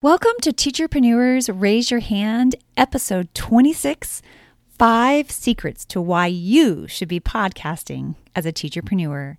Welcome to Teacherpreneurs Raise Your Hand, episode 26 Five Secrets to Why You Should Be Podcasting as a Teacherpreneur.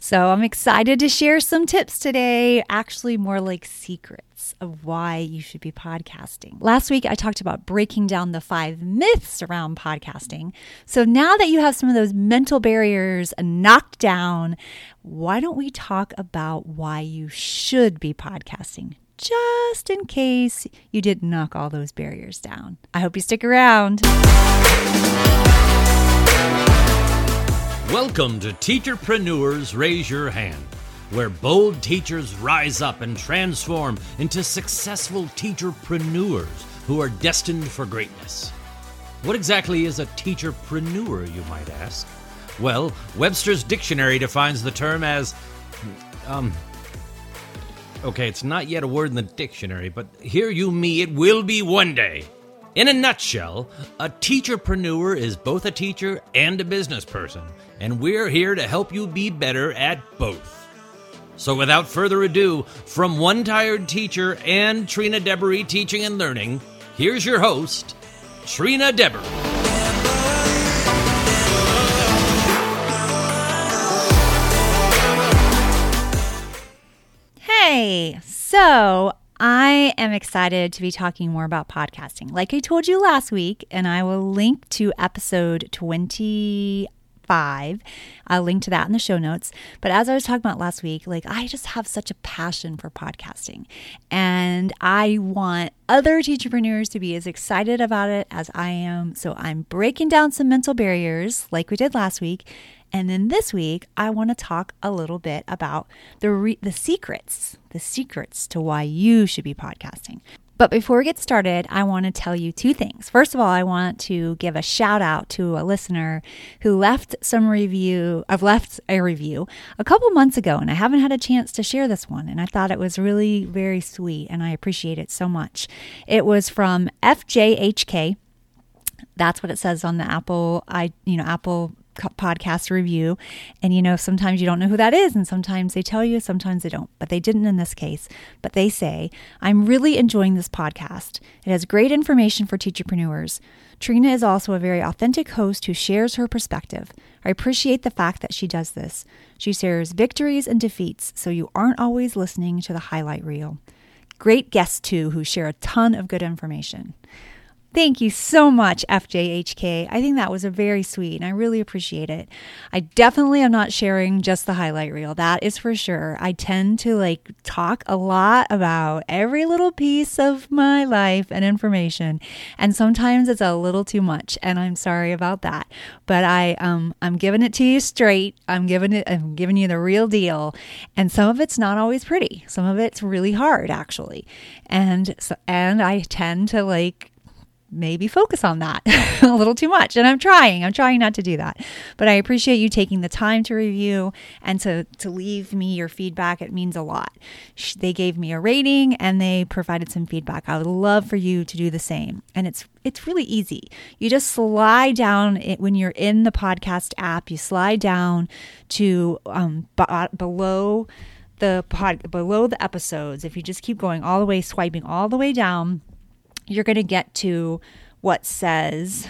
So, I'm excited to share some tips today, actually, more like secrets of why you should be podcasting. Last week, I talked about breaking down the five myths around podcasting. So, now that you have some of those mental barriers knocked down, why don't we talk about why you should be podcasting? Just in case you didn't knock all those barriers down. I hope you stick around. Welcome to Teacherpreneurs Raise Your Hand, where bold teachers rise up and transform into successful teacherpreneurs who are destined for greatness. What exactly is a teacherpreneur, you might ask? Well, Webster's dictionary defines the term as um Okay, it's not yet a word in the dictionary, but hear you me, it will be one day. In a nutshell, a teacherpreneur is both a teacher and a business person, and we're here to help you be better at both. So without further ado, from one tired teacher and Trina Deberry Teaching and Learning, here's your host, Trina Deberry. Hey, so I am excited to be talking more about podcasting. Like I told you last week, and I will link to episode 25. I'll link to that in the show notes. But as I was talking about last week, like I just have such a passion for podcasting. And I want other teacherpreneurs to be as excited about it as I am. So I'm breaking down some mental barriers like we did last week and then this week, I want to talk a little bit about the re- the secrets, the secrets to why you should be podcasting. But before we get started, I want to tell you two things. First of all, I want to give a shout out to a listener who left some review. I've left a review a couple months ago, and I haven't had a chance to share this one. And I thought it was really very sweet, and I appreciate it so much. It was from FJHK. That's what it says on the Apple, I you know Apple podcast review. And you know, sometimes you don't know who that is, and sometimes they tell you, sometimes they don't. But they didn't in this case. But they say, I'm really enjoying this podcast. It has great information for teacherpreneurs. Trina is also a very authentic host who shares her perspective. I appreciate the fact that she does this. She shares victories and defeats, so you aren't always listening to the highlight reel. Great guests, too, who share a ton of good information. Thank you so much, FJHK. I think that was a very sweet and I really appreciate it. I definitely am not sharing just the highlight reel. That is for sure. I tend to like talk a lot about every little piece of my life and information. And sometimes it's a little too much. And I'm sorry about that. But I um I'm giving it to you straight. I'm giving it I'm giving you the real deal. And some of it's not always pretty. Some of it's really hard actually. And so and I tend to like maybe focus on that a little too much. And I'm trying. I'm trying not to do that. But I appreciate you taking the time to review and to to leave me your feedback. It means a lot. They gave me a rating and they provided some feedback. I would love for you to do the same. And it's it's really easy. You just slide down it when you're in the podcast app. You slide down to um, b- below the pod below the episodes. If you just keep going all the way, swiping all the way down you're going to get to what says,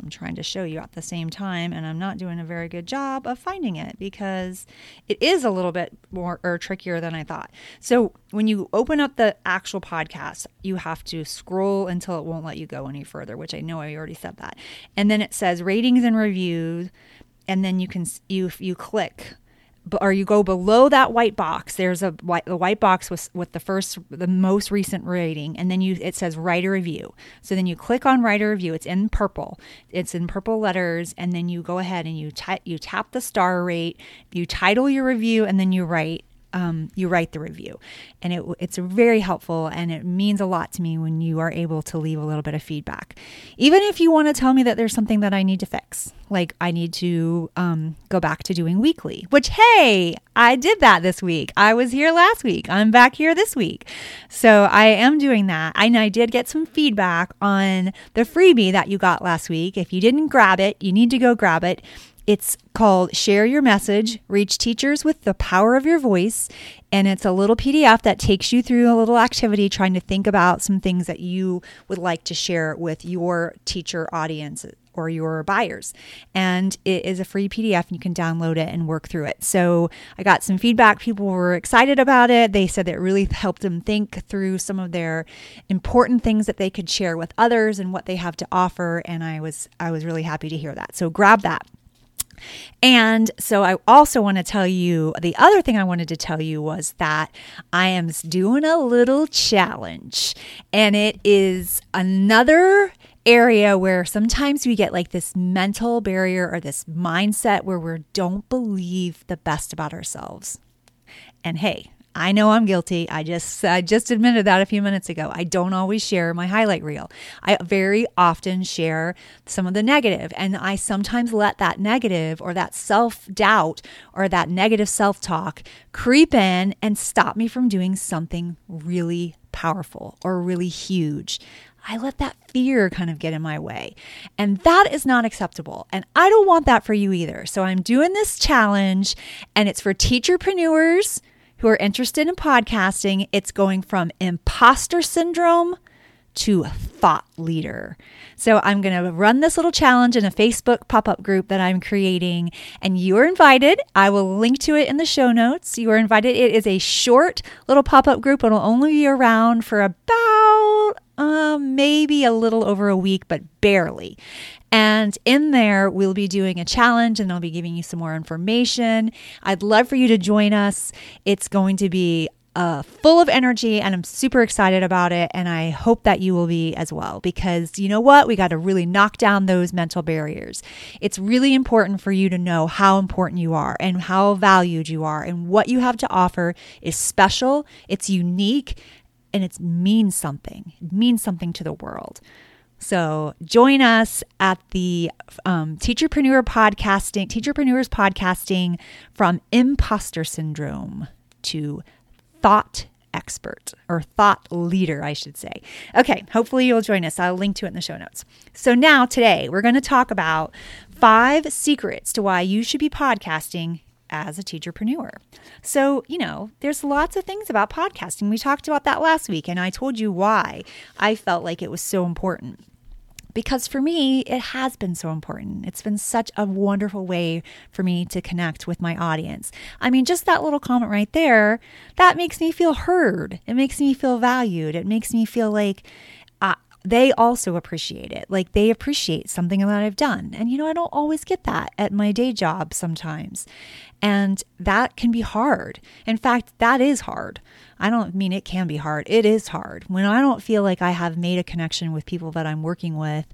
I'm trying to show you at the same time, and I'm not doing a very good job of finding it because it is a little bit more or trickier than I thought. So when you open up the actual podcast, you have to scroll until it won't let you go any further, which I know I already said that. And then it says ratings and reviews, and then you can you you click or you go below that white box there's a white the white box with with the first the most recent rating and then you it says write a review. So then you click on write a review it's in purple it's in purple letters and then you go ahead and you t- you tap the star rate you title your review and then you write um, you write the review. And it, it's very helpful and it means a lot to me when you are able to leave a little bit of feedback. Even if you want to tell me that there's something that I need to fix, like I need to um, go back to doing weekly, which, hey, I did that this week. I was here last week. I'm back here this week. So I am doing that. And I did get some feedback on the freebie that you got last week. If you didn't grab it, you need to go grab it It's called Share Your Message Reach Teachers with the Power of Your Voice. And it's a little PDF that takes you through a little activity trying to think about some things that you would like to share with your teacher audience or your buyers. And it is a free PDF and you can download it and work through it. So I got some feedback. People were excited about it. They said that it really helped them think through some of their important things that they could share with others and what they have to offer. And I was I was really happy to hear that. So grab that. And so I also want to tell you the other thing I wanted to tell you was that I am doing a little challenge and it is another area where sometimes we get like this mental barrier or this mindset where we don't believe the best about ourselves. And hey, I know I'm guilty. I just I just admitted that a few minutes ago. I don't always share my highlight reel. I very often share some of the negative and I sometimes let that negative or that self-doubt or that negative self-talk creep in and stop me from doing something really powerful or really huge. I let that fear kind of get in my way. And that is not acceptable. And I don't want that for you either. So I'm doing this challenge, and it's for teacherpreneurs who are interested in podcasting. It's going from imposter syndrome to thought leader. So I'm going to run this little challenge in a Facebook pop up group that I'm creating, and you are invited. I will link to it in the show notes. You are invited. It is a short little pop up group. It'll only be around for about uh, maybe a little over a week, but barely. And in there, we'll be doing a challenge and I'll be giving you some more information. I'd love for you to join us. It's going to be uh, full of energy and I'm super excited about it. And I hope that you will be as well because you know what? We got to really knock down those mental barriers. It's really important for you to know how important you are and how valued you are and what you have to offer is special, it's unique, and it means something. It means something to the world. So join us at the um, Teacherpreneur podcasting, Teacherpreneurs podcasting from imposter syndrome to thought expert or thought leader, I should say. Okay, hopefully you'll join us. I'll link to it in the show notes. So now today we're going to talk about five secrets to why you should be podcasting as a teacherpreneur. So, you know, there's lots of things about podcasting. We talked about that last week, and I told you why I felt like it was so important. Because for me, it has been so important. It's been such a wonderful way for me to connect with my audience. I mean, just that little comment right there, that makes me feel heard. It makes me feel valued. It makes me feel like uh, they also appreciate it. Like they appreciate something that I've done. And you know, I don't always get that at my day job sometimes. And that can be hard. In fact, that is hard. I don't mean it can be hard. It is hard. When I don't feel like I have made a connection with people that I'm working with.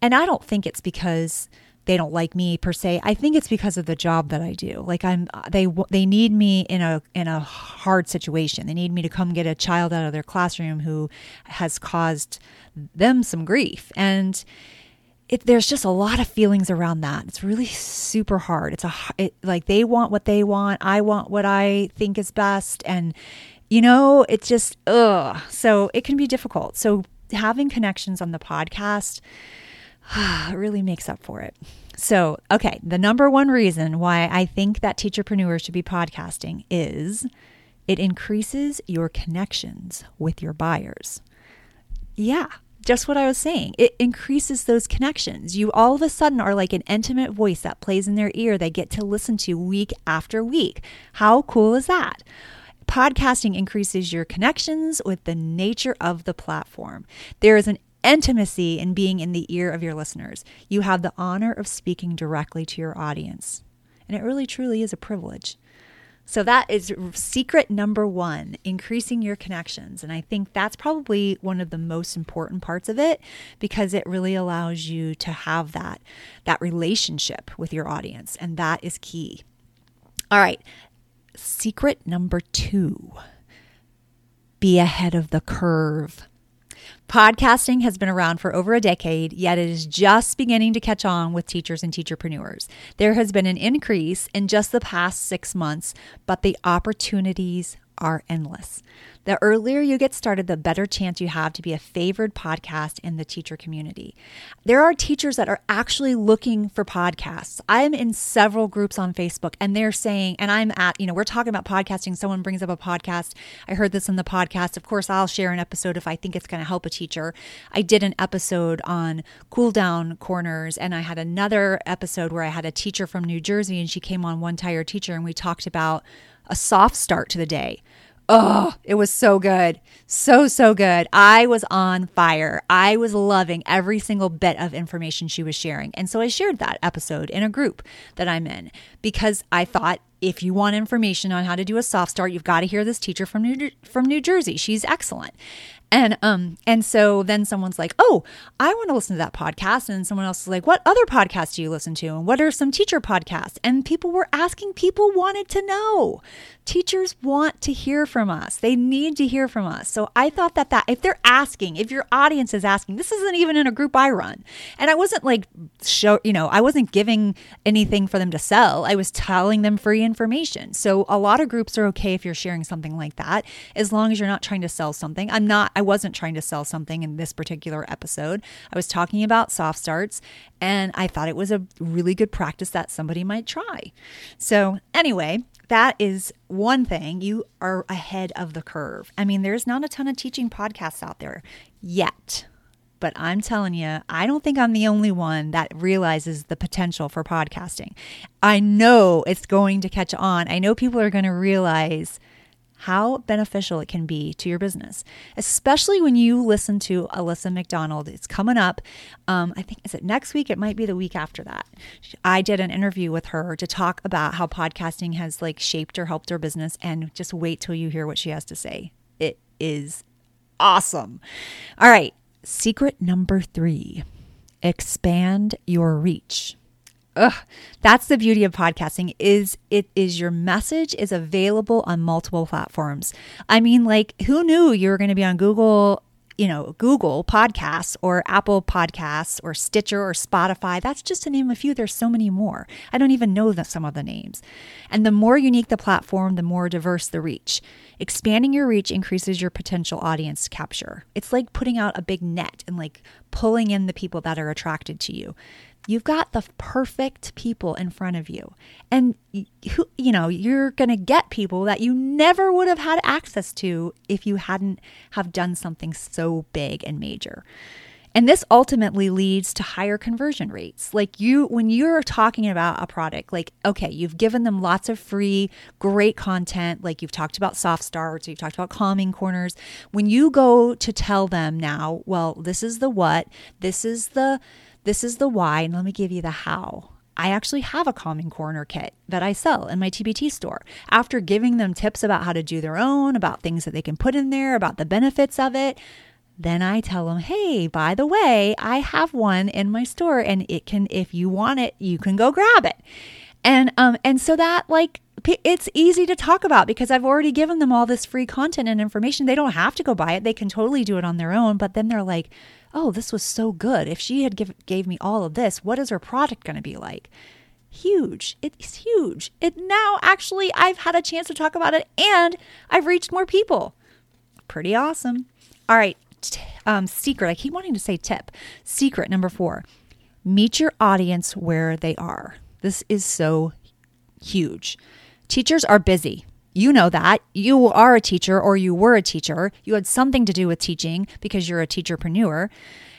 And I don't think it's because they don't like me per se. I think it's because of the job that I do. Like I'm they they need me in a in a hard situation. They need me to come get a child out of their classroom who has caused them some grief. And it, there's just a lot of feelings around that. It's really super hard. It's a it, like they want what they want, I want what I think is best and you know, it's just ugh. So it can be difficult. So having connections on the podcast really makes up for it. So, okay, the number one reason why I think that teacherpreneurs should be podcasting is it increases your connections with your buyers. Yeah, just what I was saying. It increases those connections. You all of a sudden are like an intimate voice that plays in their ear they get to listen to week after week. How cool is that? Podcasting increases your connections with the nature of the platform. There is an intimacy in being in the ear of your listeners. You have the honor of speaking directly to your audience. And it really truly is a privilege. So that is secret number one, increasing your connections. And I think that's probably one of the most important parts of it because it really allows you to have that, that relationship with your audience. And that is key. All right. Secret number two be ahead of the curve. Podcasting has been around for over a decade, yet it is just beginning to catch on with teachers and teacherpreneurs. There has been an increase in just the past six months, but the opportunities are endless. The earlier you get started, the better chance you have to be a favored podcast in the teacher community. There are teachers that are actually looking for podcasts. I'm in several groups on Facebook and they're saying, and I'm at, you know, we're talking about podcasting. Someone brings up a podcast. I heard this in the podcast. Of course, I'll share an episode if I think it's going to help a teacher. I did an episode on cool down corners and I had another episode where I had a teacher from New Jersey and she came on one tire teacher and we talked about a soft start to the day. Oh, it was so good. So, so good. I was on fire. I was loving every single bit of information she was sharing. And so I shared that episode in a group that I'm in because I thought if you want information on how to do a soft start, you've got to hear this teacher from New, from New Jersey. She's excellent. And um and so then someone's like, "Oh, I want to listen to that podcast." And someone else is like, "What other podcasts do you listen to? And what are some teacher podcasts?" And people were asking, people wanted to know. Teachers want to hear from us. They need to hear from us. So I thought that that if they're asking, if your audience is asking, this isn't even in a group I run. And I wasn't like show, you know, I wasn't giving anything for them to sell. I was telling them free information. So a lot of groups are okay if you're sharing something like that as long as you're not trying to sell something. I'm not I wasn't trying to sell something in this particular episode. I was talking about soft starts and I thought it was a really good practice that somebody might try. So, anyway, that is one thing. You are ahead of the curve. I mean, there's not a ton of teaching podcasts out there yet. But I'm telling you, I don't think I'm the only one that realizes the potential for podcasting. I know it's going to catch on. I know people are going to realize how beneficial it can be to your business, especially when you listen to Alyssa McDonald. It's coming up. Um, I think, is it next week? It might be the week after that. I did an interview with her to talk about how podcasting has like shaped or helped her business. And just wait till you hear what she has to say. It is awesome. All right. Secret number three expand your reach. Ugh, that's the beauty of podcasting is it is your message is available on multiple platforms. I mean, like who knew you were going to be on Google, you know, Google Podcasts or Apple Podcasts or Stitcher or Spotify. That's just to name a few. There's so many more. I don't even know the, some of the names. And the more unique the platform, the more diverse the reach. Expanding your reach increases your potential audience capture. It's like putting out a big net and like pulling in the people that are attracted to you you've got the perfect people in front of you and you, you know you're going to get people that you never would have had access to if you hadn't have done something so big and major and this ultimately leads to higher conversion rates. Like you, when you're talking about a product, like, okay, you've given them lots of free, great content. Like you've talked about soft starts, you've talked about calming corners. When you go to tell them now, well, this is the what, this is the, this is the why, and let me give you the how. I actually have a calming corner kit that I sell in my TPT store. After giving them tips about how to do their own, about things that they can put in there, about the benefits of it, then I tell them, hey, by the way, I have one in my store and it can, if you want it, you can go grab it. And, um, and so that like, it's easy to talk about because I've already given them all this free content and information. They don't have to go buy it. They can totally do it on their own. But then they're like, oh, this was so good. If she had give, gave me all of this, what is her product going to be like? Huge. It's huge. It now actually I've had a chance to talk about it and I've reached more people. Pretty awesome. All right. Um, secret. I keep wanting to say tip. Secret number four meet your audience where they are. This is so huge. Teachers are busy. You know that. You are a teacher or you were a teacher. You had something to do with teaching because you're a teacherpreneur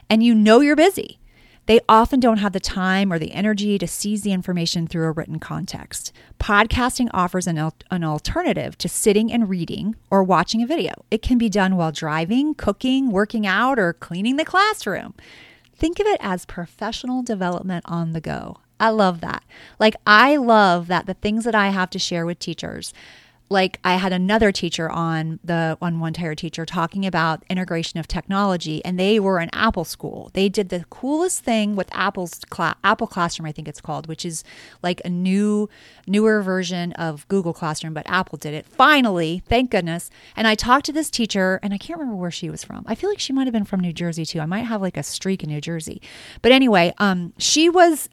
and you know you're busy. They often don't have the time or the energy to seize the information through a written context. Podcasting offers an, an alternative to sitting and reading or watching a video. It can be done while driving, cooking, working out, or cleaning the classroom. Think of it as professional development on the go. I love that. Like, I love that the things that I have to share with teachers like I had another teacher on the on one tire teacher talking about integration of technology and they were an Apple school. They did the coolest thing with Apple's Apple Classroom I think it's called, which is like a new newer version of Google Classroom, but Apple did it. Finally, thank goodness. And I talked to this teacher and I can't remember where she was from. I feel like she might have been from New Jersey too. I might have like a streak in New Jersey. But anyway, um she was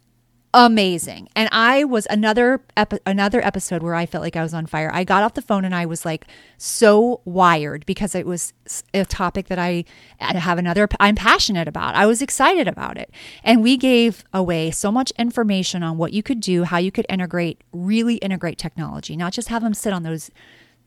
amazing. And I was another epi- another episode where I felt like I was on fire. I got off the phone and I was like so wired because it was a topic that I have another I'm passionate about. I was excited about it. And we gave away so much information on what you could do, how you could integrate, really integrate technology, not just have them sit on those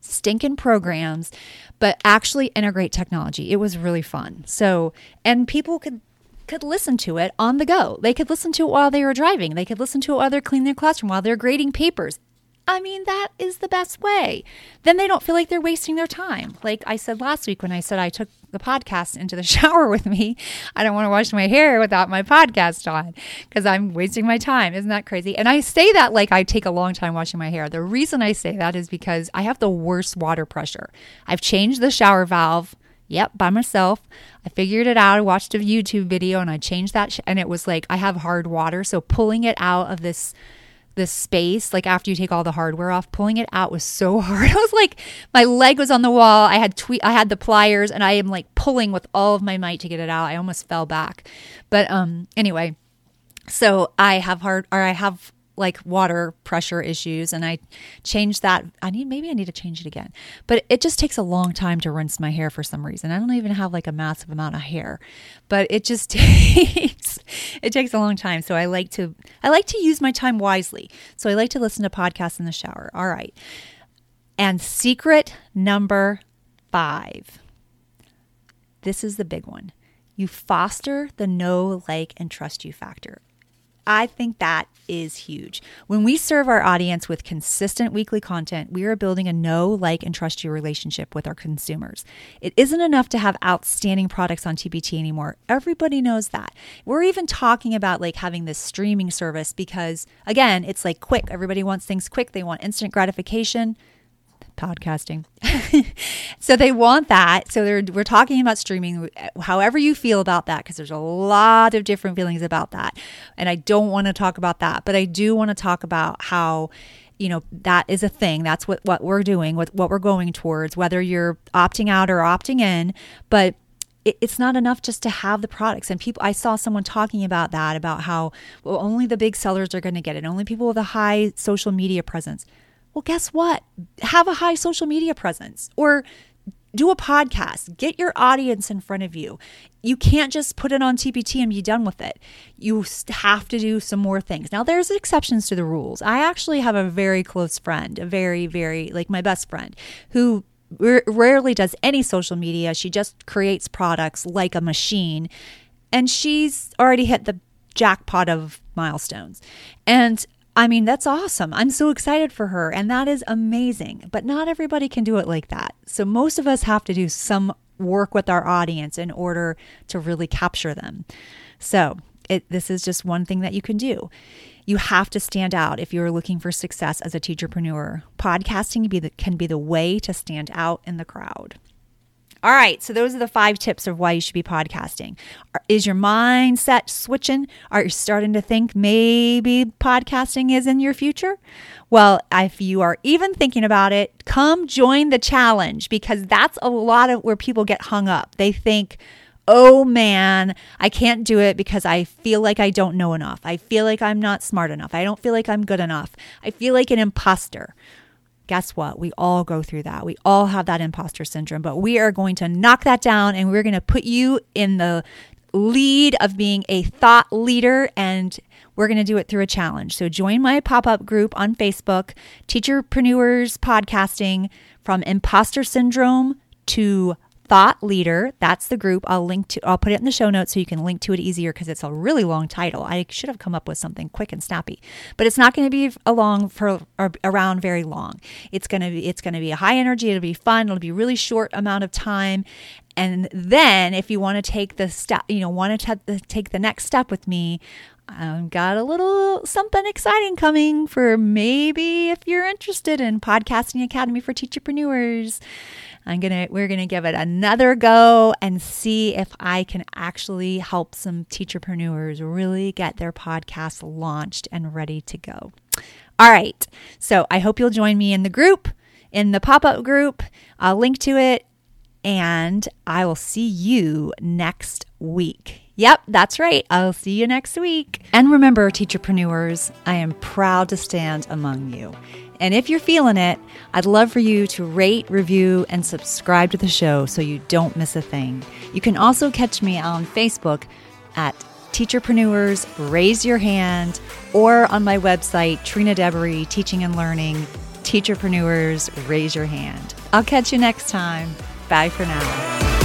stinking programs, but actually integrate technology. It was really fun. So, and people could could listen to it on the go. They could listen to it while they were driving. They could listen to it while they're cleaning their classroom, while they're grading papers. I mean, that is the best way. Then they don't feel like they're wasting their time. Like I said last week when I said I took the podcast into the shower with me, I don't want to wash my hair without my podcast on because I'm wasting my time. Isn't that crazy? And I say that like I take a long time washing my hair. The reason I say that is because I have the worst water pressure. I've changed the shower valve Yep, by myself. I figured it out. I watched a YouTube video and I changed that sh- and it was like I have hard water, so pulling it out of this this space like after you take all the hardware off, pulling it out was so hard. I was like my leg was on the wall. I had tweet I had the pliers and I am like pulling with all of my might to get it out. I almost fell back. But um anyway, so I have hard or I have like water pressure issues and I changed that. I need maybe I need to change it again. But it just takes a long time to rinse my hair for some reason. I don't even have like a massive amount of hair. But it just takes it takes a long time. So I like to I like to use my time wisely. So I like to listen to podcasts in the shower. All right. And secret number 5. This is the big one. You foster the know, like, and trust you factor. I think that is huge. When we serve our audience with consistent weekly content, we are building a know, like, and trust you relationship with our consumers. It isn't enough to have outstanding products on TPT anymore. Everybody knows that. We're even talking about like having this streaming service because, again, it's like quick. Everybody wants things quick, they want instant gratification podcasting. so they want that. So we're talking about streaming, however you feel about that, because there's a lot of different feelings about that. And I don't want to talk about that, but I do want to talk about how you know that is a thing that's what what we're doing with what we're going towards whether you're opting out or opting in but it's not enough just to have the products and people i saw someone talking about that about how well only the big sellers are going to get it only people with a high social media presence well, guess what? Have a high social media presence or do a podcast. Get your audience in front of you. You can't just put it on TPT and be done with it. You have to do some more things. Now, there's exceptions to the rules. I actually have a very close friend, a very, very, like my best friend, who rarely does any social media. She just creates products like a machine. And she's already hit the jackpot of milestones. And I mean, that's awesome. I'm so excited for her, and that is amazing. But not everybody can do it like that. So, most of us have to do some work with our audience in order to really capture them. So, it, this is just one thing that you can do. You have to stand out if you're looking for success as a teacherpreneur. Podcasting be the, can be the way to stand out in the crowd. All right, so those are the five tips of why you should be podcasting. Is your mindset switching? Are you starting to think maybe podcasting is in your future? Well, if you are even thinking about it, come join the challenge because that's a lot of where people get hung up. They think, oh man, I can't do it because I feel like I don't know enough. I feel like I'm not smart enough. I don't feel like I'm good enough. I feel like an imposter guess what? We all go through that. We all have that imposter syndrome, but we are going to knock that down and we're going to put you in the lead of being a thought leader and we're going to do it through a challenge. So join my pop-up group on Facebook, Teacherpreneurs Podcasting from imposter syndrome to thought leader that's the group. I'll link to i'll put it in the show notes so you can link to it easier because it's a really long title. I should have come up with something quick and snappy but it's not going to be along for around very long. It's going to be it's going to be a high energy it'll be fun it'll be really short amount of time. And then if you want to take the step you know want to uh, t- take the next step with me I've got a little something exciting coming for maybe if you're interested in Podcasting Academy for Teacherpreneurs. I'm gonna we're gonna give it another go and see if I can actually help some teacherpreneurs really get their podcast launched and ready to go. All right. So I hope you'll join me in the group, in the pop-up group. I'll link to it and I will see you next week. Yep, that's right. I'll see you next week. And remember, teacherpreneurs, I am proud to stand among you. And if you're feeling it, I'd love for you to rate, review, and subscribe to the show so you don't miss a thing. You can also catch me on Facebook at Teacherpreneurs Raise Your Hand or on my website, Trina Deberry Teaching and Learning, Teacherpreneurs Raise Your Hand. I'll catch you next time. Bye for now.